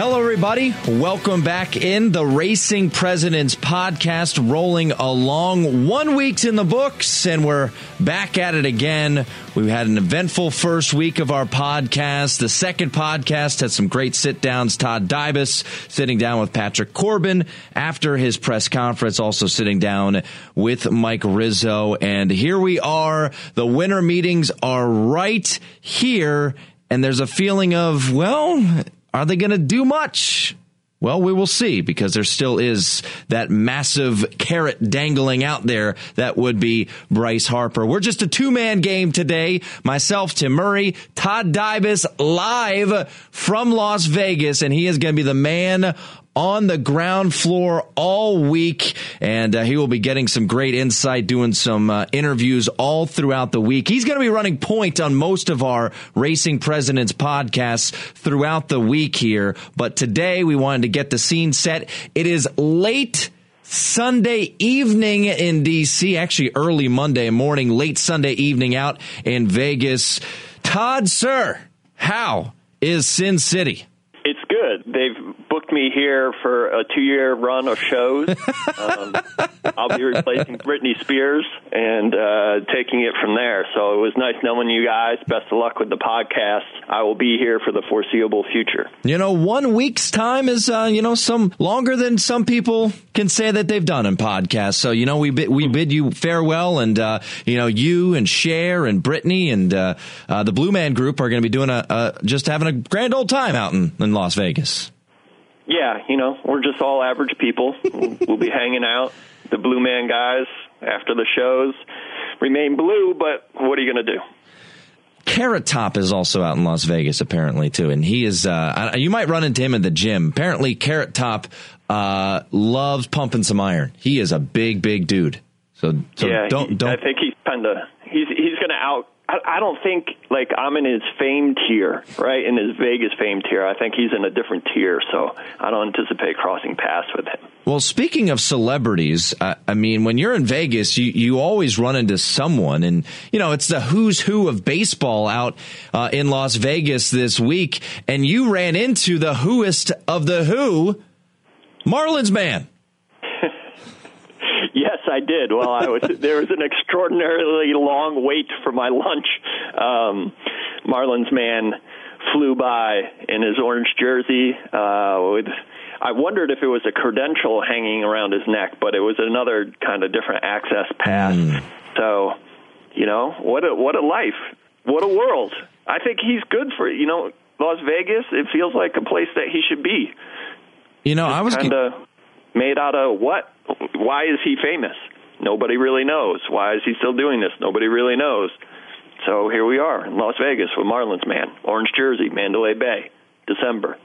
Hello, everybody. Welcome back in the Racing Presidents podcast, rolling along. One week's in the books, and we're back at it again. We've had an eventful first week of our podcast. The second podcast had some great sit downs. Todd Dybas sitting down with Patrick Corbin after his press conference, also sitting down with Mike Rizzo. And here we are. The winter meetings are right here. And there's a feeling of, well, are they going to do much? Well, we will see because there still is that massive carrot dangling out there that would be Bryce Harper. We're just a two man game today. Myself, Tim Murray, Todd Dybas live from Las Vegas, and he is going to be the man on the ground floor all week, and uh, he will be getting some great insight, doing some uh, interviews all throughout the week. He's going to be running point on most of our Racing Presidents podcasts throughout the week here, but today we wanted to get the scene set. It is late. Sunday evening in DC, actually early Monday morning, late Sunday evening out in Vegas. Todd, sir, how is Sin City? It's good. They've booked me here for a two year run of shows. um, I'll be replacing Britney Spears and uh, taking it from there. So it was nice knowing you guys. Best of luck with the podcast. I will be here for the foreseeable future. You know, one week's time is, uh, you know, some longer than some people can say that they've done in podcasts. So, you know, we bid, we bid you farewell and, uh, you know, you and Cher and Britney and uh, uh, the Blue Man Group are going to be doing a, a, just having a grand old time out in, in Las Vegas yeah, you know, we're just all average people. we'll be hanging out. The Blue Man guys after the shows remain blue, but what are you going to do? Carrot Top is also out in Las Vegas, apparently too, and he is. Uh, you might run into him in the gym. Apparently, Carrot Top uh, loves pumping some iron. He is a big, big dude. So, so yeah, don't don't. I think he's kind of he's he's going to out I, don't think like I'm in his fame tier, right? In his Vegas fame tier. I think he's in a different tier, so I don't anticipate crossing paths with him. Well, speaking of celebrities, I mean, when you're in Vegas, you, you always run into someone, and you know it's the who's who of baseball out uh, in Las Vegas this week, and you ran into the whoest of the who, Marlins man. I did. Well, I was there was an extraordinarily long wait for my lunch. Um, Marlins man flew by in his orange jersey uh, with. I wondered if it was a credential hanging around his neck, but it was another kind of different access pass. Mm. So, you know, what a what a life, what a world. I think he's good for you know Las Vegas. It feels like a place that he should be. You know, I was kind of made out of what? Why is he famous? Nobody really knows. Why is he still doing this? Nobody really knows. So here we are in Las Vegas with Marlins man, orange jersey, Mandalay Bay, December.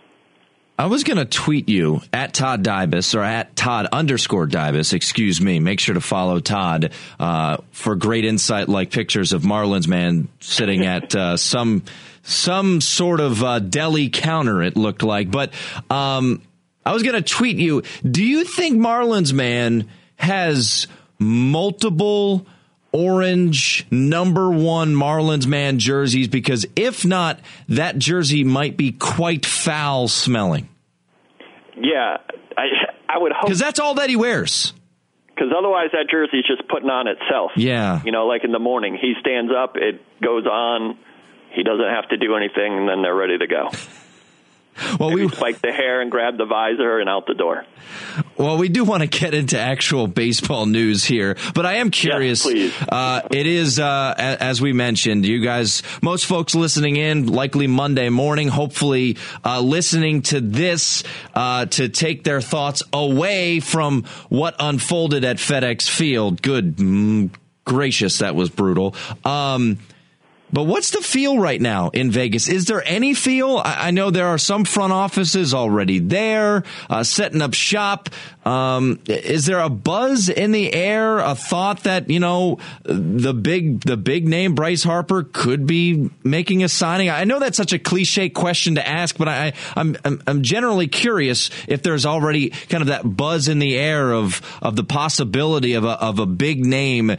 I was going to tweet you at Todd Dybas or at Todd underscore Dybas, excuse me. Make sure to follow Todd uh, for great insight like pictures of Marlins man sitting at uh, some some sort of uh, deli counter, it looked like. But um, I was going to tweet you. Do you think Marlins man has multiple orange number one Marlins man jerseys? Because if not, that jersey might be quite foul smelling. Yeah, I I would hope because that's all that he wears. because otherwise that jersey is just putting on itself. Yeah. You know, like in the morning, he stands up, it goes on, he doesn't have to do anything, and then they're ready to go. Well, Maybe we spike the hair and grab the visor and out the door. well we do want to get into actual baseball news here, but I am curious. please. Uh, it is uh, as we mentioned, you guys, most folks listening in, likely Monday morning, hopefully uh, listening to this uh, to take their thoughts away from what unfolded at FedEx Field. Good mm, gracious, that was brutal. Um, But what's the feel right now in Vegas? Is there any feel? I, I know there are some front offices already there, uh, setting up shop. Um, is there a buzz in the air? A thought that you know the big the big name Bryce Harper could be making a signing? I know that's such a cliche question to ask, but I, I'm, I'm I'm generally curious if there's already kind of that buzz in the air of of the possibility of a of a big name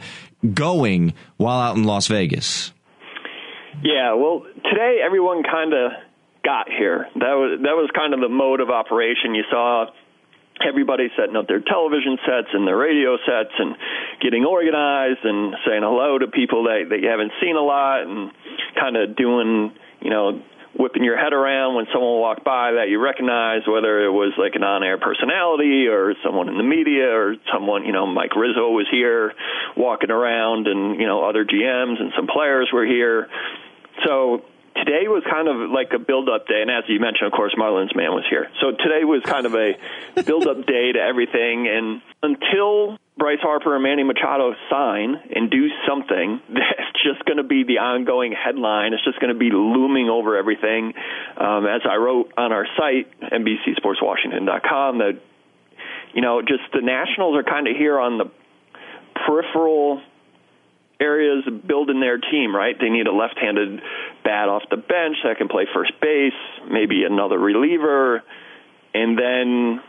going while out in Las Vegas. Yeah, well, today everyone kind of got here. That was that was kind of the mode of operation. You saw everybody setting up their television sets and their radio sets and getting organized and saying hello to people that, that you haven't seen a lot and kind of doing, you know, whipping your head around when someone walked by that you recognize, whether it was like an on-air personality or someone in the media or someone, you know, Mike Rizzo was here walking around and, you know, other GMs and some players were here. So today was kind of like a build-up day, and as you mentioned, of course, Marlins man was here. So today was kind of a build-up day to everything, and until Bryce Harper and Manny Machado sign and do something, that's just going to be the ongoing headline. It's just going to be looming over everything. Um, as I wrote on our site, NBCSportsWashington.com, that you know, just the Nationals are kind of here on the peripheral areas building their team, right? They need a left-handed bat off the bench that can play first base, maybe another reliever, and then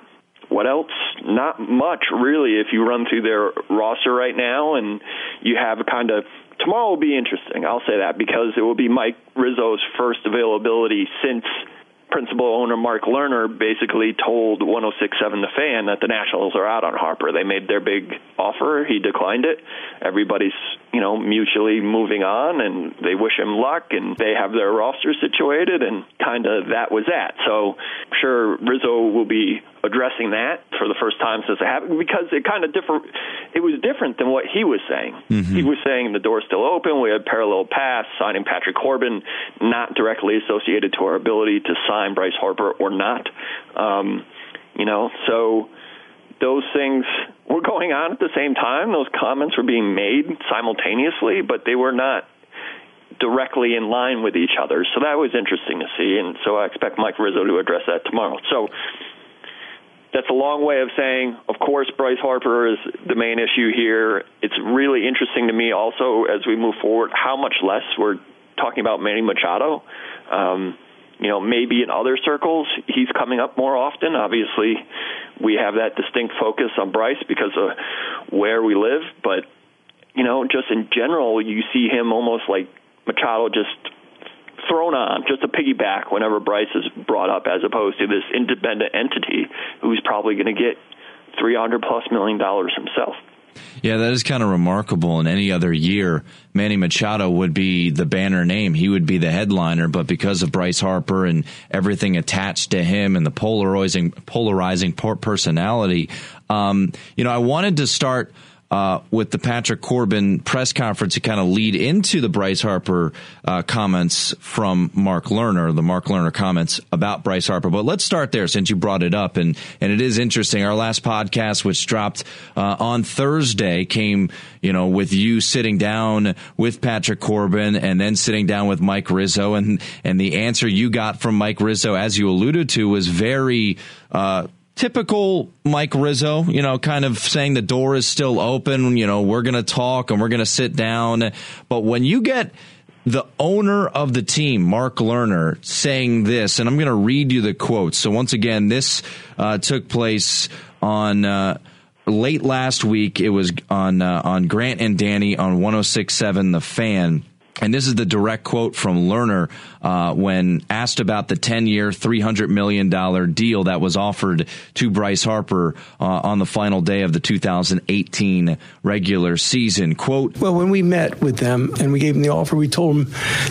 what else? Not much really if you run through their roster right now and you have a kind of tomorrow will be interesting. I'll say that because it will be Mike Rizzo's first availability since principal owner Mark Lerner basically told 1067 The Fan that the Nationals are out on Harper. They made their big offer. He declined it. Everybody's, you know, mutually moving on and they wish him luck and they have their roster situated and kind of that was that. So I'm sure Rizzo will be addressing that for the first time since it happened because it kind of different it was different than what he was saying. He was saying the door's still open, we had parallel paths, signing Patrick Corbin not directly associated to our ability to sign Bryce Harper or not. Um, you know, so those things were going on at the same time. Those comments were being made simultaneously, but they were not directly in line with each other. So that was interesting to see, and so I expect Mike Rizzo to address that tomorrow. So that's a long way of saying, of course, Bryce Harper is the main issue here. It's really interesting to me also as we move forward how much less we're talking about Manny Machado. Um, you know, maybe in other circles he's coming up more often. Obviously, we have that distinct focus on Bryce because of where we live, but you know, just in general, you see him almost like Machado just thrown on, just a piggyback whenever Bryce is brought up, as opposed to this independent entity who's probably going to get three hundred plus million dollars himself. Yeah, that is kind of remarkable. In any other year, Manny Machado would be the banner name. He would be the headliner, but because of Bryce Harper and everything attached to him and the polarizing polarizing personality, um, you know, I wanted to start uh, with the Patrick Corbin press conference to kind of lead into the Bryce Harper uh, comments from Mark Lerner, the Mark Lerner comments about Bryce Harper. But let's start there since you brought it up, and and it is interesting. Our last podcast, which dropped uh, on Thursday, came you know with you sitting down with Patrick Corbin and then sitting down with Mike Rizzo, and and the answer you got from Mike Rizzo, as you alluded to, was very. Uh, typical Mike Rizzo, you know, kind of saying the door is still open, you know, we're going to talk and we're going to sit down. But when you get the owner of the team, Mark Lerner, saying this, and I'm going to read you the quote. So once again, this uh, took place on. Uh, late last week, it was on uh, on Grant and Danny on 106.7 The Fan. And this is the direct quote from Lerner uh, when asked about the 10 year, $300 million deal that was offered to Bryce Harper uh, on the final day of the 2018 regular season. Quote Well, when we met with them and we gave them the offer, we told them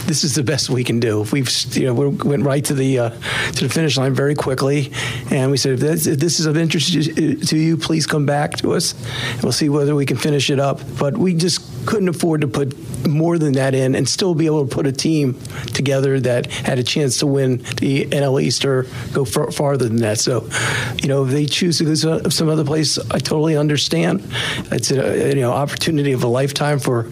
this is the best we can do. We've, you know, we went right to the, uh, to the finish line very quickly. And we said, if this, if this is of interest to you, please come back to us. We'll see whether we can finish it up. But we just couldn't afford to put more than that in and still be able to put a team together that had a chance to win the NL East or go far, farther than that. So, you know, if they choose to go to some other place, I totally understand. It's a you know opportunity of a lifetime for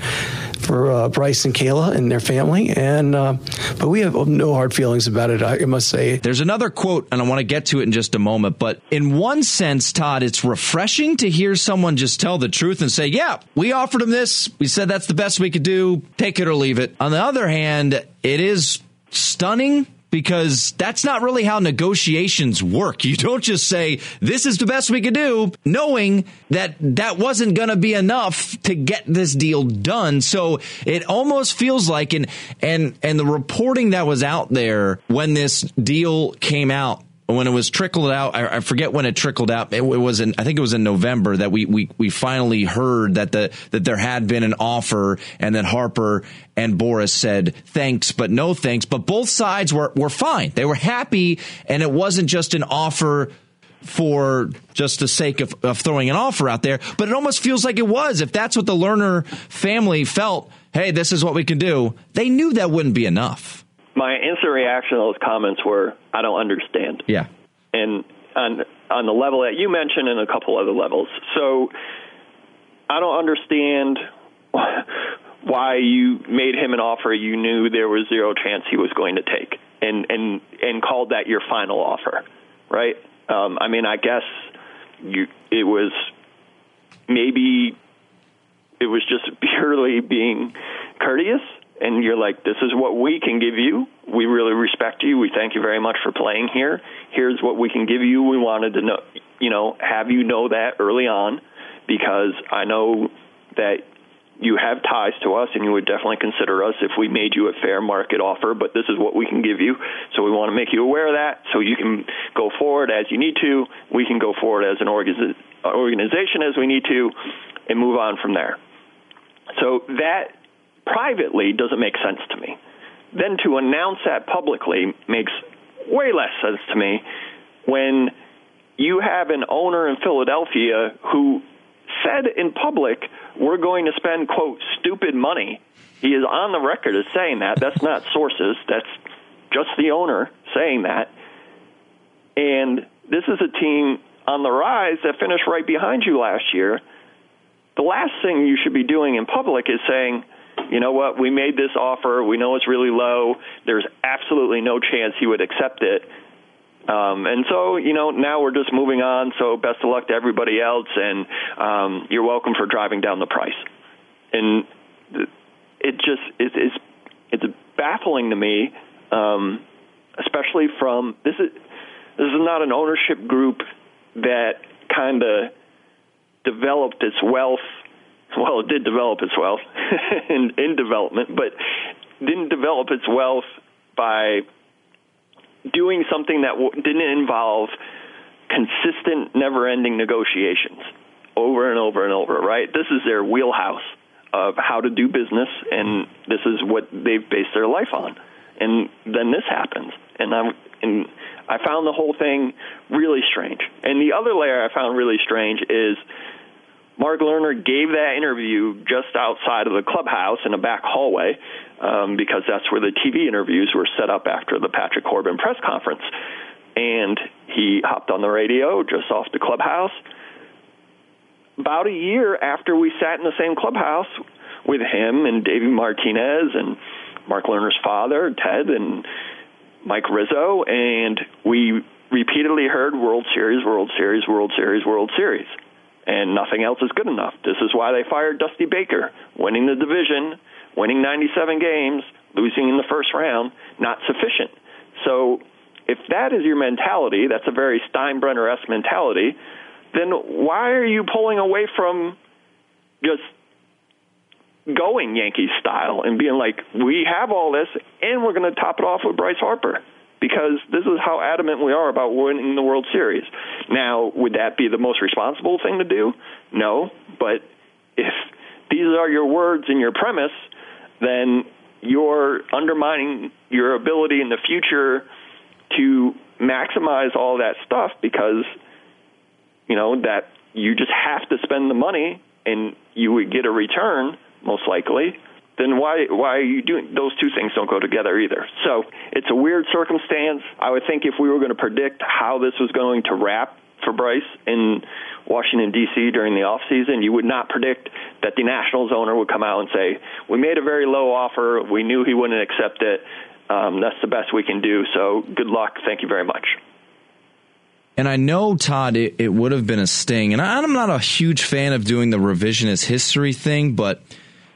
for uh, Bryce and Kayla and their family. And uh, but we have no hard feelings about it. I must say. There's another quote, and I want to get to it in just a moment. But in one sense, Todd, it's refreshing to hear someone just tell the truth and say, "Yeah, we offered him this. We said that's the best we could do. Take it or leave it." On the other hand, it is stunning because that's not really how negotiations work. You don't just say, this is the best we could do, knowing that that wasn't going to be enough to get this deal done. So it almost feels like, and, and, and the reporting that was out there when this deal came out when it was trickled out, I, forget when it trickled out. It, was in, I think it was in November that we, we, we finally heard that the, that there had been an offer and that Harper and Boras said thanks, but no thanks. But both sides were, were fine. They were happy. And it wasn't just an offer for just the sake of, of throwing an offer out there, but it almost feels like it was. If that's what the Lerner family felt, hey, this is what we can do, they knew that wouldn't be enough my instant reaction to those comments were, I don't understand. Yeah. And on on the level that you mentioned and a couple other levels. So I don't understand why you made him an offer you knew there was zero chance he was going to take and and and called that your final offer, right? Um, I mean, I guess you it was maybe it was just purely being courteous and you're like, this is what we can give you. We really respect you. We thank you very much for playing here. Here's what we can give you. We wanted to know, you know, have you know that early on because I know that you have ties to us and you would definitely consider us if we made you a fair market offer, but this is what we can give you. So we want to make you aware of that so you can go forward as you need to. We can go forward as an organization as we need to and move on from there. So that privately doesn't make sense to me. Then to announce that publicly makes way less sense to me when you have an owner in Philadelphia who said in public, we're going to spend, quote, stupid money. He is on the record as saying that. That's not sources, that's just the owner saying that. And this is a team on the rise that finished right behind you last year. The last thing you should be doing in public is saying, you know what, we made this offer. We know it's really low. There's absolutely no chance he would accept it. Um, and so, you know, now we're just moving on. So best of luck to everybody else, and um, you're welcome for driving down the price. And it just it's it's, it's baffling to me, um, especially from this is this is not an ownership group that kind of developed its wealth well, it did develop its wealth in, in development, but didn't develop its wealth by doing something that w- didn't involve consistent, never-ending negotiations over and over and over. Right? This is their wheelhouse of how to do business, and this is what they've based their life on. And then this happens, and I and I found the whole thing really strange. And the other layer I found really strange is Mark Lerner gave that interview just outside of the clubhouse in a back hallway um, because that's where the TV interviews were set up after the Patrick Corbin press conference. And he hopped on the radio just off the clubhouse. About a year after we sat in the same clubhouse with him and David Martinez and Mark Lerner's father, Ted, and Mike Rizzo, and we repeatedly heard World Series, World Series, World Series, World Series and nothing else is good enough. This is why they fired Dusty Baker, winning the division, winning 97 games, losing in the first round, not sufficient. So if that is your mentality, that's a very Steinbrenner-esque mentality, then why are you pulling away from just going Yankees style and being like, we have all this, and we're going to top it off with Bryce Harper because this is how adamant we are about winning the World Series. Now, would that be the most responsible thing to do? No, but if these are your words and your premise, then you're undermining your ability in the future to maximize all that stuff because you know that you just have to spend the money and you would get a return most likely then why why are you doing those two things don't go together either. So it's a weird circumstance. I would think if we were going to predict how this was going to wrap for bryce in washington d.c. during the off season you would not predict that the nationals owner would come out and say we made a very low offer. We knew he wouldn't accept it. Um, that's the best we can do. So good luck. Thank you very much. And I know, Todd, it, it would have been a sting. And I'm not a huge fan of doing the revisionist history thing, but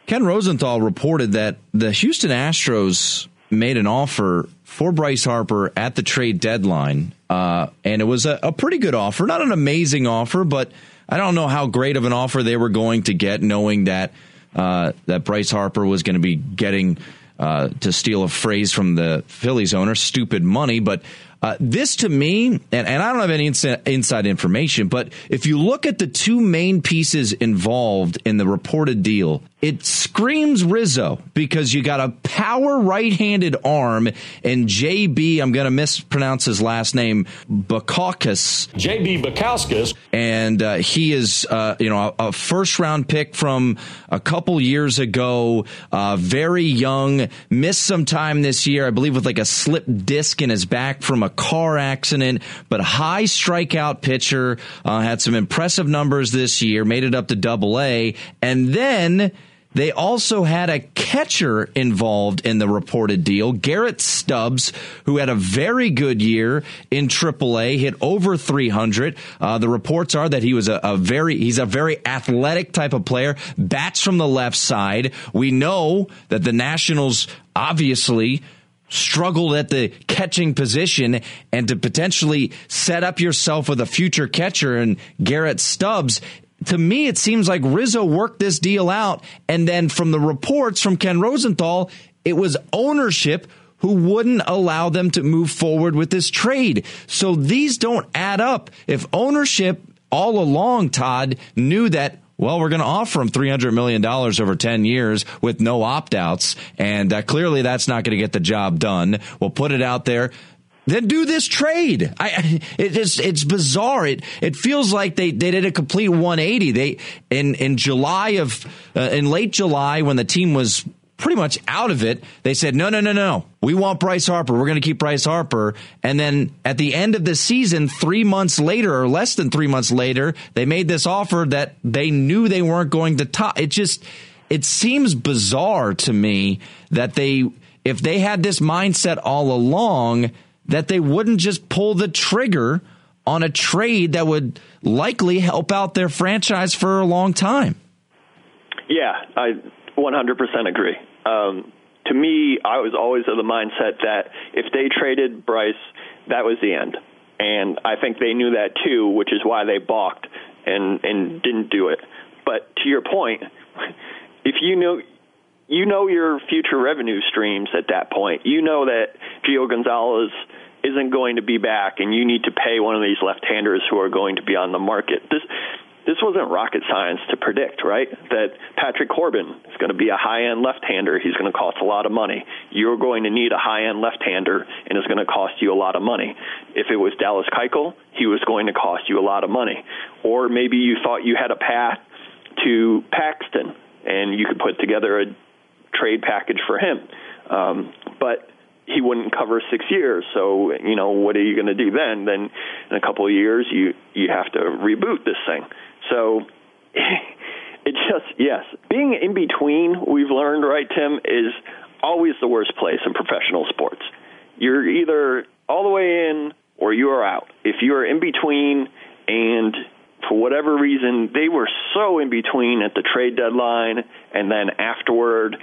Ken Rosenthal reported that the Houston Astros made an offer for Bryce Harper at the trade deadline, uh, and it was a, a, pretty good offer. Not an amazing offer, but I don't know how great of an offer they were going to get, knowing that uh, that Bryce Harper was going to be getting. Uh, to steal a phrase from the Phillies owner, stupid money, but uh, this to me, and, and, I don't have any inside information, but if you look at the two main pieces involved in the reported deal, it screams Rizzo because you got a power right-handed arm and JB, I'm going to mispronounce his last name, Bukauskas. JB Bukauskas. And uh, he is, uh, you know, a, a, first round pick from a couple years ago, uh, very young, missed some time this year, I believe with like a slipped disc in his back from a car accident, but a high strikeout pitcher, uh, had some impressive numbers this year, made it up to double A. And then they also had a catcher involved in the reported deal, Garrett Stubbs, who had a very good year in AAA, hit over 300. Uh, the reports are that he was a, a, very he's a very athletic type of player, bats from the left side. We know that the Nationals obviously struggled at the catching position and to potentially set up yourself with a future catcher and Garrett Stubbs to me, it seems like Rizzo worked this deal out. And then from the reports from Ken Rosenthal, it was ownership who wouldn't allow them to move forward with this trade. So these don't add up. If ownership all along, Todd, knew that, well, we're going to offer him $300 million over 10 years with no opt outs. And uh, clearly that's not going to get the job done. We'll put it out there then do this trade. I, it is, it's bizarre. It, it feels like they, they did a complete 180. They, in, in July of, uh, in late July when the team was pretty much out of it, they said, no, no, no, no. We want Bryce Harper. We're going to keep Bryce Harper. And then at the end of the season, three months later or less than three months later, they made this offer that they knew they weren't going to top. It just, it seems bizarre to me that they, if they had this mindset all along, that they wouldn't just pull the trigger on a trade that would likely help out their franchise for a long time. Yeah, I 100% agree. Um, to me, I was always of the mindset that if they traded Bryce, that was the end. And I think they knew that too, which is why they balked and, and didn't do it. But to your point, if you know you know your future revenue streams at that point. You know that Gio Gonzalez isn't going to be back, and you need to pay one of these left-handers who are going to be on the market. This this wasn't rocket science to predict, right? That Patrick Corbin is going to be a high-end left-hander. He's going to cost a lot of money. You're going to need a high-end left-hander, and it's going to cost you a lot of money. If it was Dallas Keuchel, he was going to cost you a lot of money. Or maybe you thought you had a path to Paxton, and you could put together a trade package for him. Um, but he wouldn't cover six years. So you know what are you going to do then? Then in a couple of years you you have to reboot this thing. So it's just yes, being in between. We've learned right, Tim, is always the worst place in professional sports. You're either all the way in or you are out. If you are in between and for whatever reason, they were so in between at the trade deadline and then afterward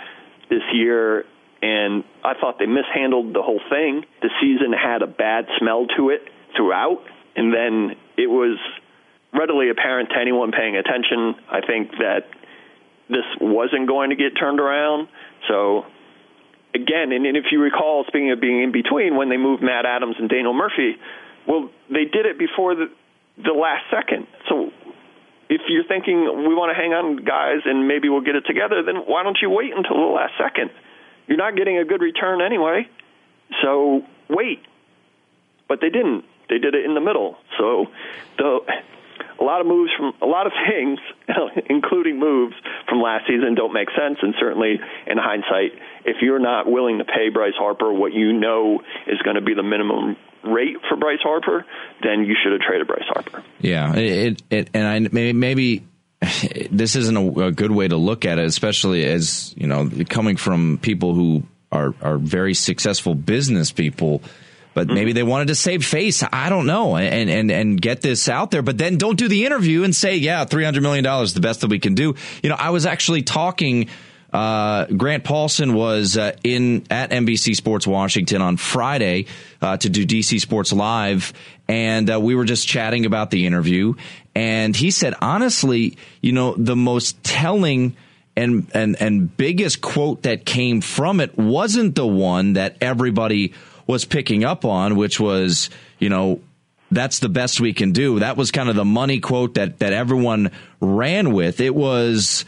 this year and I thought they mishandled the whole thing. The season had a bad smell to it throughout, and then it was readily apparent to anyone paying attention. I think that this wasn't going to get turned around. So again, and, and if you recall, speaking of being in between, when they moved Matt Adams and Daniel Murphy, well, they did it before the the last second. So if you're thinking we want to hang on guys and maybe we'll get it together, then why don't you wait until the last second? You're not getting a good return anyway, so wait. But they didn't. They did it in the middle. So the a lot of moves from a lot of things, including moves from last season, don't make sense. And certainly, in hindsight, if you're not willing to pay Bryce Harper what you know is going to be the minimum rate for Bryce Harper, then you should have traded Bryce Harper. Yeah, it, it and I maybe this isn't a, a, good way to look at it, especially as you know coming from people who are are very successful business people. But maybe mm-hmm. they wanted to save face. I don't know, and and and get this out there. But then don't do the interview and say, "Yeah, three hundred million dollars is the best that we can do." You know, I was actually talking uh, Grant Paulsen was uh, in at NBC Sports Washington on Friday uh, to do DC Sports Live, and uh, we were just chatting about the interview. And he said, honestly, you know, the most telling and and and biggest quote that came from it wasn't the one that everybody was picking up on, which was, you know, that's the best we can do. That was kind of the money quote that that everyone ran with. It was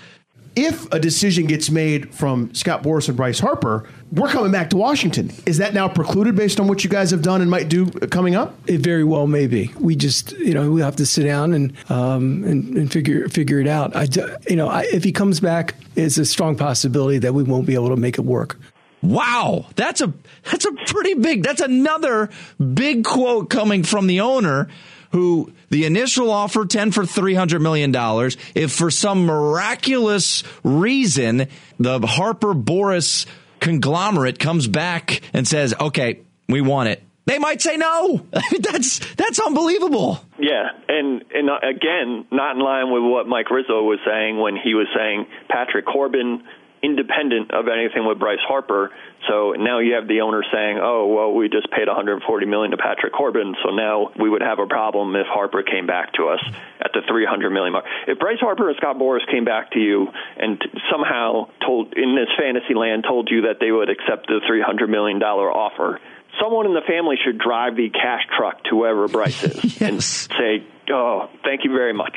if a decision gets made from Scott Boras and Bryce Harper, we're coming back to Washington. Is that now precluded based on what you guys have done and might do coming up? It very well may be. We just, you know, we have to sit down and um, and, and, figure figure it out. I, you know, I, if he comes back, it's a strong possibility that we won't be able to make it work. Wow, that's a that's a pretty big. That's another big quote coming from the owner who the initial offer 10 for 300 million dollars if for some miraculous reason the Harper Boras conglomerate comes back and says okay we want it they might say no. that's that's unbelievable. Yeah, and and uh, again, not in line with what Mike Rizzo was saying when he was saying Patrick Corbin independent of anything with Bryce Harper. So now you have the owner saying, "Oh, well, we just paid 140 million to Patrick Corbin, so now we would have a problem if Harper came back to us at the 300 million mark." If Bryce Harper and Scott Boras came back to you and somehow told in this fantasy land told you that they would accept the 300 million dollar offer, someone in the family should drive the cash truck to wherever Bryce is yes. and say, "Oh, thank you very much,"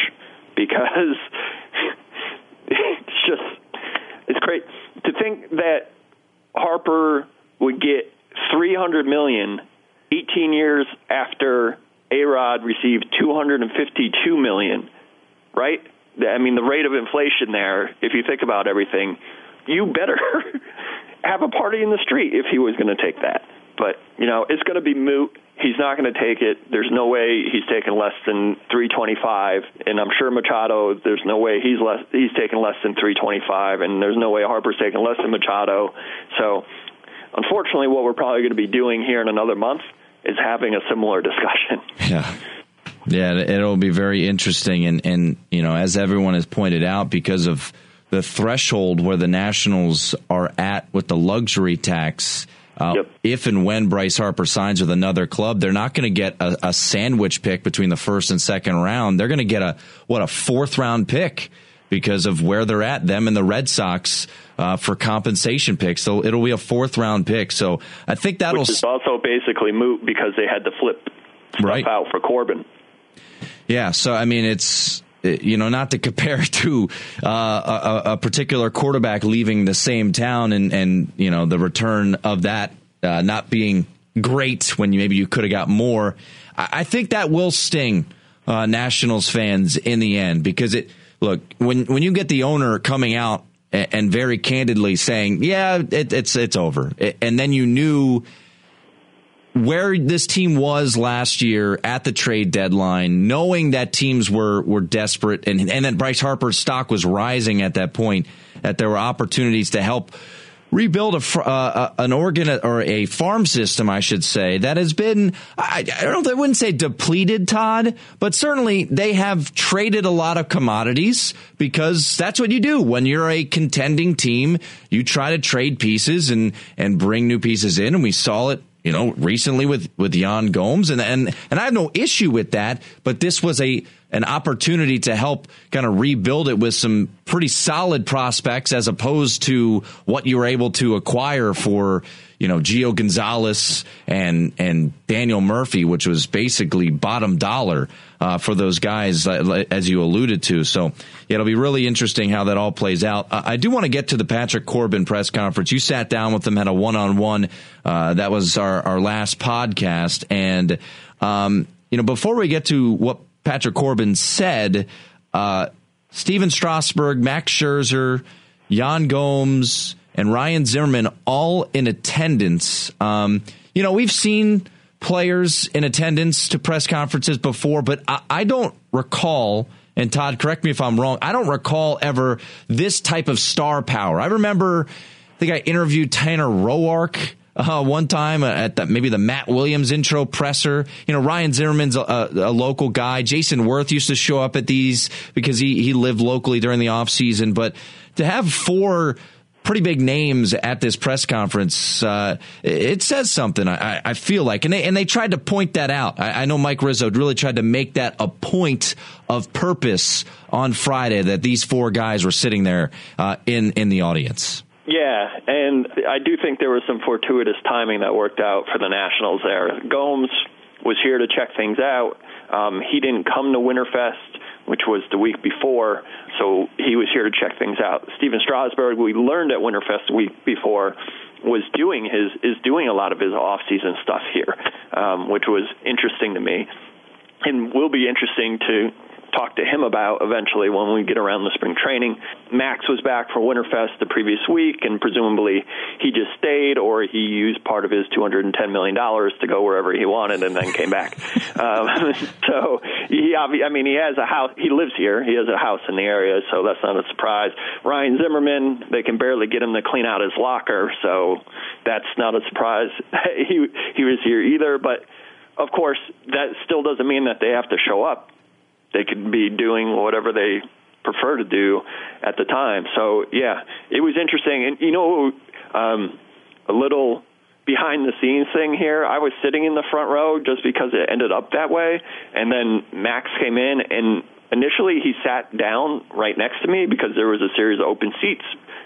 because it's just great to think that Harper would get 300 million 18 years after A-Rod received 252 million, right? I mean, the rate of inflation there, if you think about everything, you better have a party in the street if he was going to take that. But, you know, it's going to be moot. He's not going to take it. There's no way he's taking less than 325, and I'm sure Machado. There's no way he's less. He's taking less than 325, and there's no way Harper's taking less than Machado. So, unfortunately, what we're probably going to be doing here in another month is having a similar discussion. Yeah. Yeah, it'll be very interesting, and and you know, as everyone has pointed out, because of the threshold where the Nationals are at with the luxury tax uh, yep. If and when Bryce Harper signs with another club, they're not going to get a, a, sandwich pick between the first and second round. They're going to get a what a fourth round pick because of where they're at. Them and the Red Sox uh, for compensation picks. So it'll be a fourth round pick. So I think that'll Which is also basically moot because they had to flip stuff right. out for Corbin. Yeah. So I mean, it's you know, not to compare to uh, a, a, particular quarterback leaving the same town and, and you know, the return of that uh, not being great when maybe you could have got more. I, I, think that will sting uh, Nationals fans in the end because it, look, when, when you get the owner coming out and, and very candidly saying, yeah, it, it's, it's over. And then you knew where this team was last year at the trade deadline, knowing that teams were were desperate and and that Bryce Harper's stock was rising at that point, that there were opportunities to help rebuild a uh, an organ or a farm system, I should say, that has been I, I don't know, I wouldn't say depleted, Todd, but certainly they have traded a lot of commodities because that's what you do when you're a contending team. You try to trade pieces and and bring new pieces in, and we saw it you know, recently with with Yan Gomes, and and and I have no issue with that. But this was a an opportunity to help kind of rebuild it with some pretty solid prospects as opposed to what you were able to acquire for you know Gio Gonzalez and and Daniel Murphy, which was basically bottom dollar uh, for those guys, uh, as you alluded to. So yeah, it'll be really interesting how that all plays out. I do want to get to the Patrick Corbin press conference. You sat down with them, had a one on one. That was our our last podcast, and um, you know before we get to what Patrick Corbin said, uh, Stephen Strasburg, Max Scherzer, Yan Gomes, and Ryan Zimmerman all in attendance. Um, you know, we've seen players in attendance to press conferences before, but I, I don't recall. And Todd, correct me if I'm wrong. I don't recall ever this type of star power. I remember, I think I interviewed Tanner Roark uh, one time at the, maybe the Matt Williams intro presser. You know, Ryan Zimmerman's a, a, local guy. Jayson Werth used to show up at these because he, he lived locally during the offseason. But to have four pretty big names at this press conference, uh, it says something. I, I, feel like, and they and they tried to point that out. I, I, know Mike Rizzo really tried to make that a point of purpose on Friday that these four guys were sitting there uh, in in the audience. Yeah, and I do think there was some fortuitous timing that worked out for the Nationals there. Gomes was here to check things out. Um, he didn't come to Winterfest, which was the week before, so he was here to check things out. Stephen Strasburg, we learned at Winterfest the week before, was doing his is doing a lot of his off season stuff here, um, which was interesting to me, and will be interesting to talk to him about eventually when we get around the spring training. Max was back for Winterfest the previous week, and presumably he just stayed or he used part of his $210 million to go wherever he wanted and then came back. um, so he, I mean, he has a house, he lives here, he has a house in the area, so that's not a surprise. Ryan Zimmerman, they can barely get him to clean out his locker, so that's not a surprise. he, he was here either, but of course, that still doesn't mean that they have to show up they could be doing whatever they prefer to do at the time. So yeah, it was interesting. And you know, um, a little behind the scenes thing here. I was sitting in the front row just because it ended up that way, and then Max came in and. Initially, he sat down right next to me because there was a series of open seats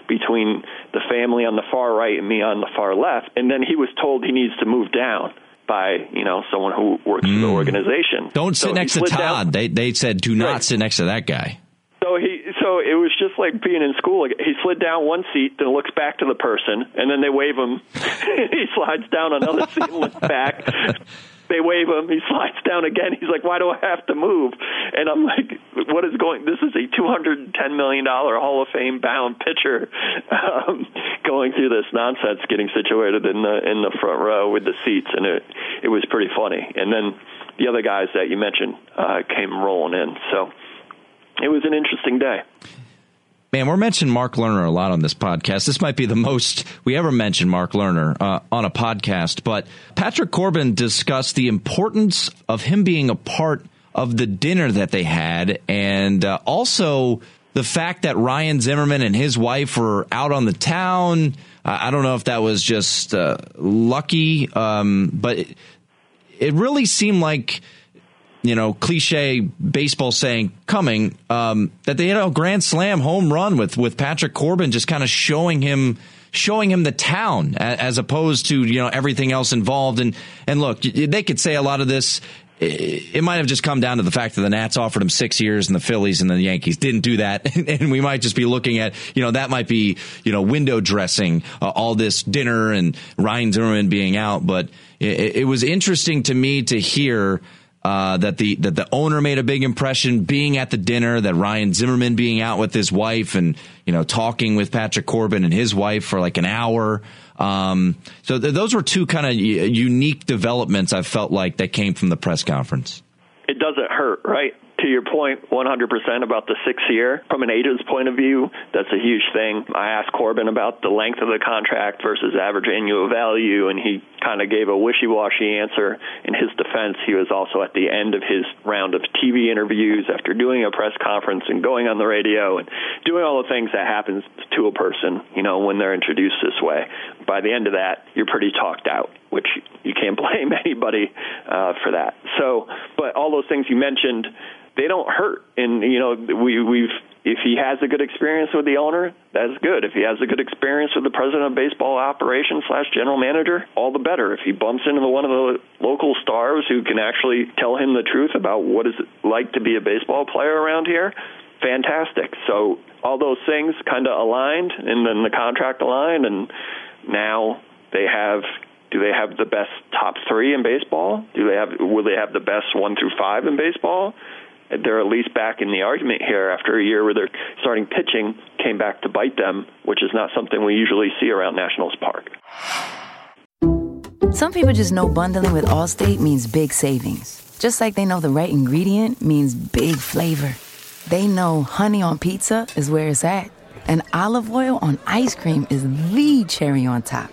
between the family on the far right and me on the far left. And then he was told he needs to move down by you know someone who works mm. for the hmm. organization. Don't sit so next to Todd. Down. They they said do not right. sit next to that guy. So he so it was just like being in school. He slid down one seat, then looks back to the person, and then they wave him. he slides down another seat and looks back. They wave him. He slides down again. He's like, "Why do I have to move?" And I'm like, "What is going? This is a 210 million dollar Hall of Fame bound pitcher um, going through this nonsense, getting situated in the in the front row with the seats, and it it was pretty funny. And then the other guys that you mentioned uh, came rolling in, so it was an interesting day. Man, we're mentioning Mark Lerner a lot on this podcast. This might be the most we ever mentioned Mark Lerner uh, on a podcast. But Patrick Corbin discussed the importance of him being a part of the dinner that they had, and uh, also the fact that Ryan Zimmerman and his wife were out on the town. I don't know if that was just uh, lucky, um, but it, it really seemed like you know, cliche baseball saying coming, um, that they had a grand slam home run with, with Patrick Corbin just kind of showing him, showing him the town as opposed to, you know, everything else involved. And, and look, they could say a lot of this. It might have just come down to the fact that the Nats offered him six years and the Phillies and the Yankees didn't do that. And we might just be looking at, you know, that might be, you know, window dressing uh, all this dinner and Ryan Zimmerman being out. But it, it was interesting to me to hear uh, that the that the owner made a big impression being at the dinner. That Ryan Zimmerman being out with his wife and you know talking with Patrick Corbin and his wife for like an hour. Um, so th- those were two kind of unique developments I felt like that came from the press conference. It doesn't hurt, right? To your point 100% about the six year. From an agent's point of view, that's a huge thing. I asked Corbin about the length of the contract versus average annual value, and he kind of gave a wishy washy answer. In his defense, he was also at the end of his round of TV interviews after doing a press conference and going on the radio and doing all the things that happens to a person, you know, when they're introduced this way. By the end of that, you're pretty talked out which you can't blame anybody uh, for that. So, but all those things you mentioned, they don't hurt. And you know, we we've if he has a good experience with the owner, that's good. If he has a good experience with the president of baseball operations slash general manager, all the better. If he bumps into one of the local stars who can actually tell him the truth about what is it like to be a baseball player around here, fantastic. So all those things kind of aligned, and then the contract aligned, and now they have do they have the best top three in baseball? Do they have will they have the best one through five in baseball? They're at least back in the argument here after a year where their starting pitching came back to bite them, which is not something we usually see around Nationals Park. Some people just know bundling with Allstate means big savings, just like they know the right ingredient means big flavor. They know honey on pizza is where it's at, and olive oil on ice cream is the cherry on top.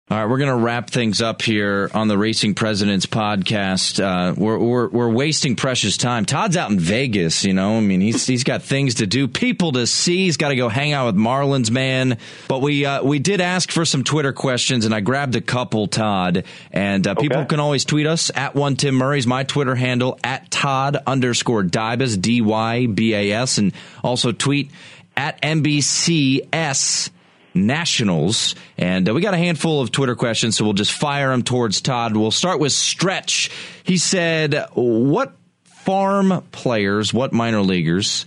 All right, we're going to wrap things up here on the Racing Presidents podcast. Uh, we're, we're, we're wasting precious time. Todd's out in Vegas, you know. I mean, he's he's got things to do, people to see. He's got to go hang out with Marlins man. But we uh, we did ask for some Twitter questions, and I grabbed a couple, Todd. And uh, people can always tweet us at one Tim Murray's my Twitter handle at Todd underscore Dybas D Y B A S, and also tweet at NBCS. Nationals. And uh, we got a handful of Twitter questions, so we'll just fire them towards Todd. We'll start with Stretch. He said, What farm players, what minor leaguers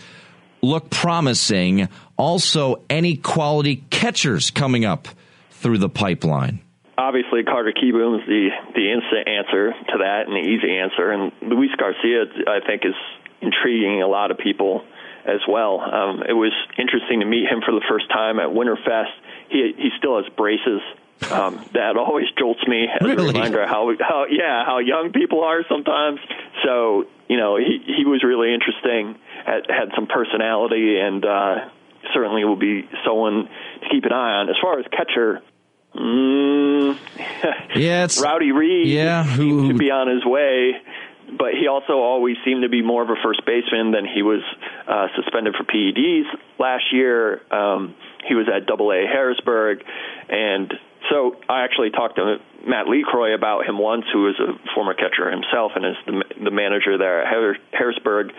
look promising? Also, any quality catchers coming up through the pipeline? Obviously, Carter Kieboom's the the instant answer to that and the easy answer. And Luis Garcia, I think, is intriguing a lot of people as well. Um, it was interesting to meet him for the first time at Winterfest. He he still has braces. Um, that always jolts me as Really? a reminder how how yeah how young people are sometimes. So you know he he was really interesting. Had had some personality and uh, certainly will be someone to keep an eye on. As far as catcher. Mm, Yeah, it's Raudy Read Yeah, who- seems to be on his way, but he also always seemed to be more of a first baseman than he was uh, suspended for PEDs last year. Um, he was at Double A Harrisburg, and so I actually talked to Matt LeCroy about him once, who is a former catcher himself and is the, the manager there at Harrisburg,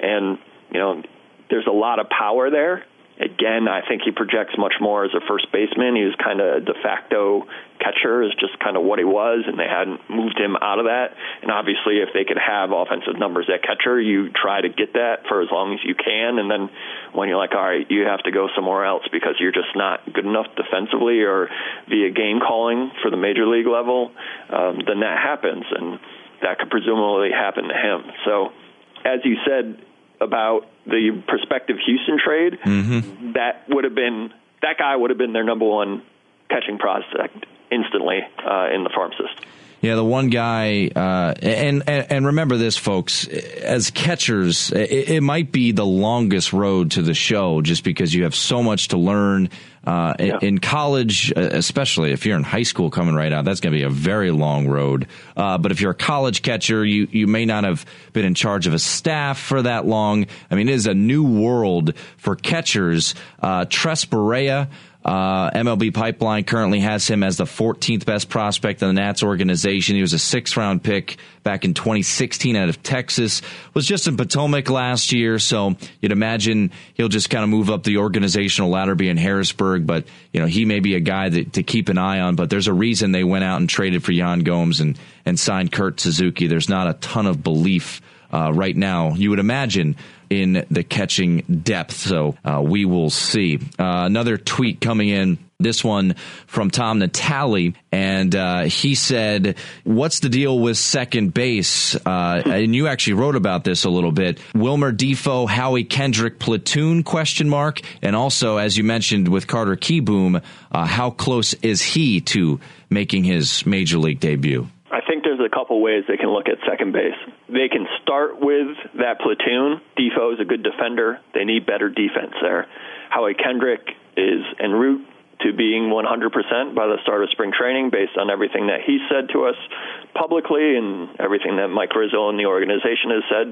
and you know there's a lot of power there. Again, I think he projects much more as a first baseman. He was kind of de facto catcher, is just kind of what he was, and they hadn't moved him out of that. And obviously, if they could have offensive numbers at catcher, you try to get that for as long as you can. And then when you're like, all right, you have to go somewhere else because you're just not good enough defensively or via game calling for the major league level, um, then that happens, and that could presumably happen to him. So, as you said about the prospective Houston trade, that would have been that guy would have been their number one catching prospect instantly uh, in the farm system. Yeah, the one guy, uh, and, and and remember this, folks. As catchers, it, it might be the longest road to the show, just because you have so much to learn. Uh, in- Yeah. In college, uh, especially if you're in high school coming right out, that's going to be a very long road. Uh, but if you're a college catcher, you you may not have been in charge of a staff for that long. I mean, it is a new world for catchers. Uh, Tres Barrera. Uh, MLB Pipeline currently has him as the 14th best prospect in the Nats organization. He was a sixth round pick back in 2016 out of Texas. Was just in Potomac last year, so you'd imagine he'll just kind of move up the organizational ladder, be in Harrisburg. But you know he may be a guy that, to keep an eye on. But there's a reason they went out and traded for Yan Gomes and and signed Kurt Suzuki. There's not a ton of belief uh, right now. You would imagine in the catching depth. So uh, we will see. Uh, another tweet coming in. This one from Tom Natali, and uh, he said, "What's the deal with second base?" Uh, and you actually wrote about this a little bit. Wilmer Difo, Howie Kendrick platoon question mark, and also as you mentioned with Carter Kieboom, uh, how close is he to making his major league debut? A couple ways they can look at second base. They can start with that platoon. Difo is a good defender. They need better defense there. Howie Kendrick is en route to being 100% by the start of spring training based on everything that he said to us publicly and everything that Mike Rizzo and the organization has said.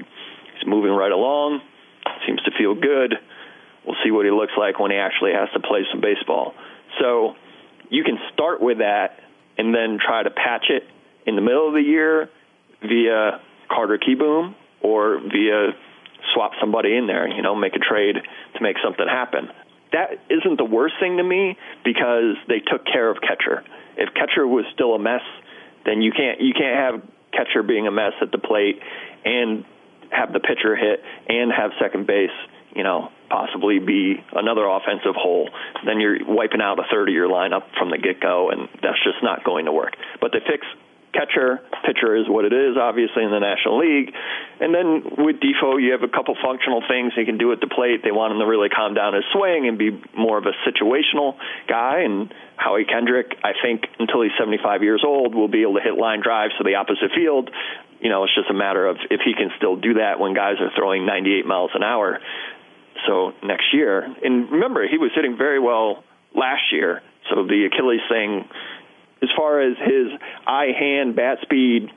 He's moving right along. Seems to feel good. We'll see what he looks like when he actually has to play some baseball. So you can start with that and then try to patch it in the middle of the year via Carter Kieboom or via swap somebody in there, you know, make a trade to make something happen. That isn't the worst thing to me because they took care of catcher. If catcher was still a mess, then you can't you can't have catcher being a mess at the plate and have the pitcher hit and have second base, you know, possibly be another offensive hole. Then you're wiping out a third of your lineup from the get go, and that's just not going to work. But they fix catcher, pitcher is what it is, obviously, in the National League. And then with Difo, you have a couple functional things he can do at the plate. They want him to really calm down his swing and be more of a situational guy. And Howie Kendrick, I think, until he's 75 years old, will be able to hit line drives to the opposite field. You know, it's just a matter of if he can still do that when guys are throwing 98 miles an hour. So next year, and remember, he was hitting very well last year. So the Achilles thing as far as his eye hand bat speed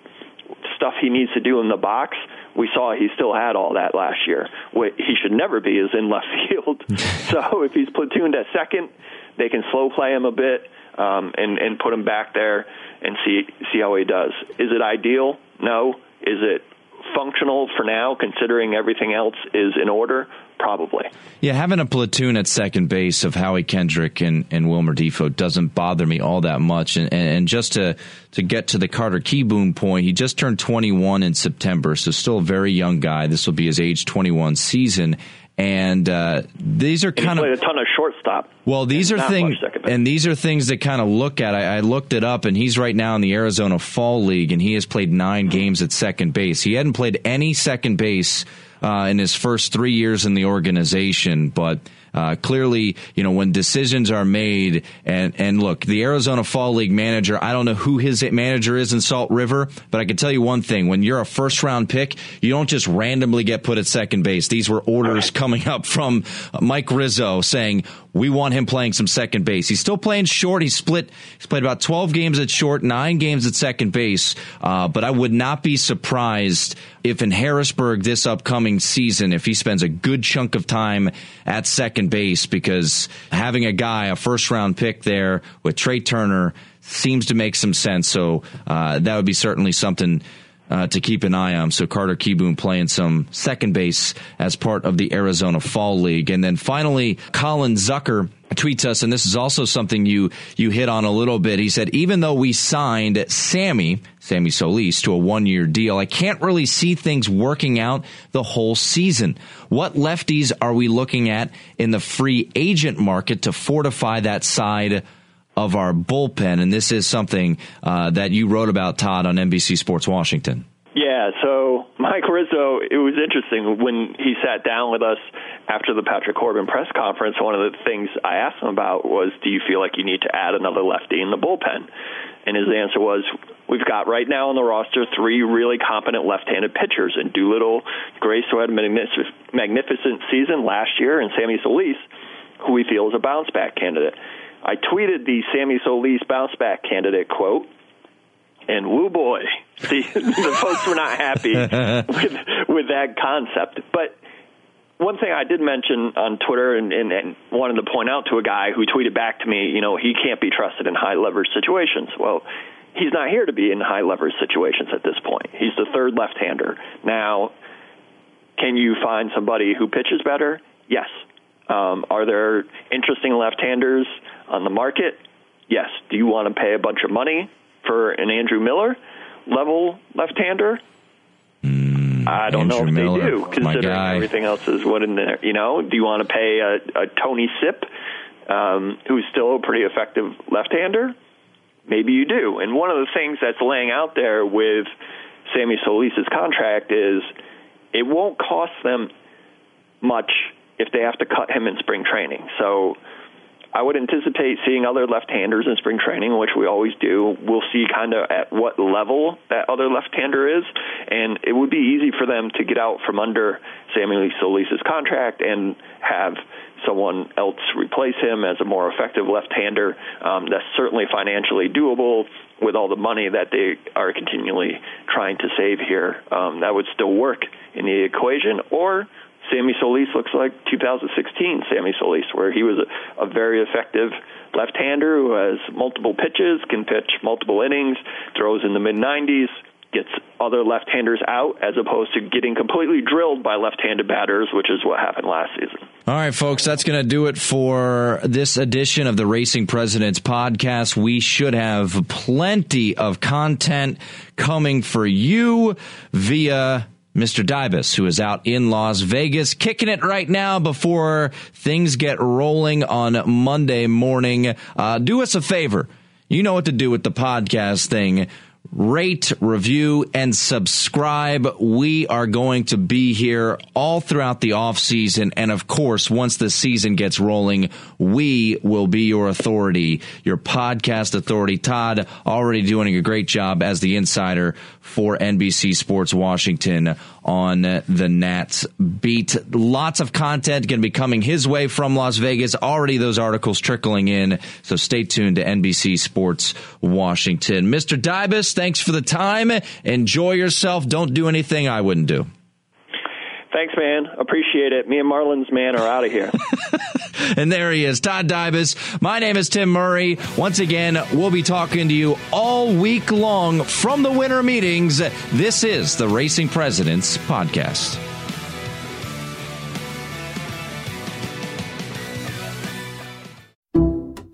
stuff he needs to do in the box, we saw he still had all that last year. What he should never be is in left field. so if he's platooned at second, they can slow play him a bit um, and and put him back there and see see how he does. Is it ideal? No. Is it functional for now, considering everything else is in order? Probably. Yeah, having a platoon at second base of Howie Kendrick and, and Wilmer Difo doesn't bother me all that much. And, and just to, to get to the Carter Kieboom point, he just turned 21 in September, so still a very young guy. This will be his age 21 season and uh, these are kind of a ton of shortstop. Well, these are things, and these are things that kind of look at. I, I, looked it up, and he's right now in the Arizona Fall League, and he has played nine games at second base. He hadn't played any second base uh, in his first three years in the organization, but uh, clearly, you know, when decisions are made, and and look, the Arizona Fall League manager, I don't know who his manager is in Salt River, but I can tell you one thing: when you're a first round pick, you don't just randomly get put at second base. These were orders coming up from Mike Rizzo saying we want him playing some second base. He's still playing short. He's split. He's played about 12 games at short, nine games at second base. Uh, but I would not be surprised if in Harrisburg this upcoming season, if he spends a good chunk of time at second base, because having a guy, a first round pick there with Trea Turner seems to make some sense. So uh, that would be certainly something uh, to keep an eye on. So Carter Kieboom playing some second base as part of the Arizona Fall League. And then finally, Colin Zucker tweets us, and this is also something you you hit on a little bit. He said, even though we signed Sammy, Sammy Solis, to a one year deal, I can't really see things working out the whole season. What lefties are we looking at in the free agent market to fortify that side of our bullpen, and this is something uh, that you wrote about, Todd, on NBC Sports Washington. Yeah, so Rizzo, it was interesting when he sat down with us after the Patrick Corbin press conference. One of the things I asked him about was, Do you feel like you need to add another lefty in the bullpen? And his answer was, We've got right now on the roster three really competent left handed pitchers, and Doolittle Grace, who had a magnificent season last year, and Sammy Solis, who we feel is a bounce back candidate. I tweeted the Sammy Solis bounce back candidate quote, and woo boy, the, the folks were not happy with with that concept. But one thing I did mention on Twitter and, and, and wanted to point out to a guy who tweeted back to me, you know, he can't be trusted in high leverage situations. Well, he's not here to be in high leverage situations at this point. He's the third left hander. Now, can you find somebody who pitches better? Yes. Um, are there interesting left handers on the market? Yes. Do you want to pay a bunch of money for an Andrew Miller level left-hander? Mm, I don't Andrew know if Miller, they do, considering everything else is what in there. You know, do you want to pay a, a Tony Sipp, um, who's still a pretty effective left-hander? Maybe you do. And one of the things that's laying out there with Sammy Solis's contract is it won't cost them much if they have to cut him in spring training. So I would anticipate seeing other left-handers in spring training, which we always do. We'll see kind of at what level that other left-hander is, and it would be easy for them to get out from under Samuel Solis's contract and have someone else replace him as a more effective left-hander. Um, that's certainly financially doable with all the money that they are continually trying to save here. Um, that would still work in the equation, or Sammy Solis looks like 2016 Sammy Solis, where he was a, a very effective left-hander who has multiple pitches, can pitch multiple innings, throws in the mid 90s, gets other left-handers out as opposed to getting completely drilled by left-handed batters, which is what happened last season. All right, folks, that's going to do it for this edition of the Racing Presidents podcast. We should have plenty of content coming for you via Mr. Dybas, who is out in Las Vegas, kicking it right now before things get rolling on Monday morning. Uh, do us a favor. You know what to do with the podcast thing rate, review, and subscribe. We are going to be here all throughout the off season. And of course, once the season gets rolling, we will be your authority, your podcast authority. Todd already doing a great job as the insider for NBC Sports Washington on the Nats beat. Lots of content going to be coming his way from Las Vegas. Already those articles trickling in. So stay tuned to NBC Sports Washington. Mr. Dybas, thanks for the time. Enjoy yourself. Don't do anything I wouldn't do. Thanks, man. Appreciate it. Me and Marlins, man, are out of here. and there he is, Todd Dybas. My name is Tim Murray. Once again, we'll be talking to you all week long from the winter meetings. This is the Racing Presidents Podcast.